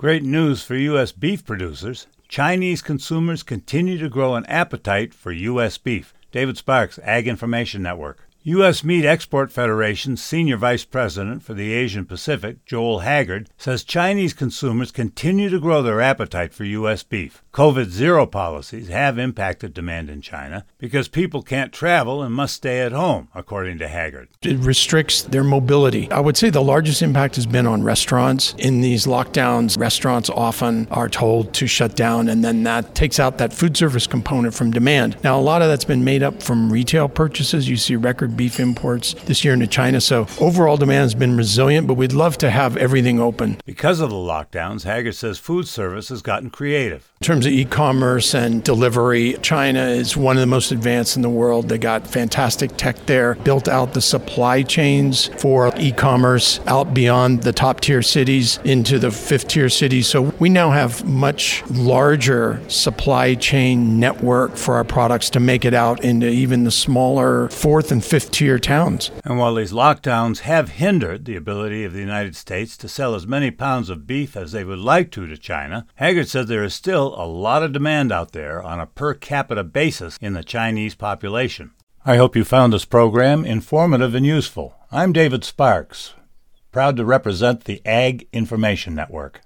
Great news for U.S. beef producers. Chinese consumers continue to grow an appetite for U.S. beef. David Sparks, Ag Information Network. U.S. Meat Export Federation's Senior Vice President for the Asian Pacific, Joel Haggard, says Chinese consumers continue to grow their appetite for U.S. beef. COVID zero policies have impacted demand in China because people can't travel and must stay at home, according to Haggard. It restricts their mobility. I would say the largest impact has been on restaurants. In these lockdowns, restaurants often are told to shut down, and then that takes out that food service component from demand. Now, a lot of that's been made up from retail purchases. You see record beef imports this year into China. So overall demand has been resilient, but we'd love to have everything open. Because of the lockdowns, Haggard says food service has gotten creative. In terms of e commerce and delivery, China is one of the most advanced in the world. They got fantastic tech there, built out the supply chains for e commerce out beyond the top tier cities into the fifth tier cities. So we now have much larger supply chain network for our products to make it out into even the smaller fourth and fifth tier towns. And while these lockdowns have hindered the ability of the United States to sell as many pounds of beef as they would like to to China, Haggard said there is still a lot of demand out there on a per capita basis in the Chinese population. I hope you found this program informative and useful. I'm David Sparks, proud to represent the Ag Information Network.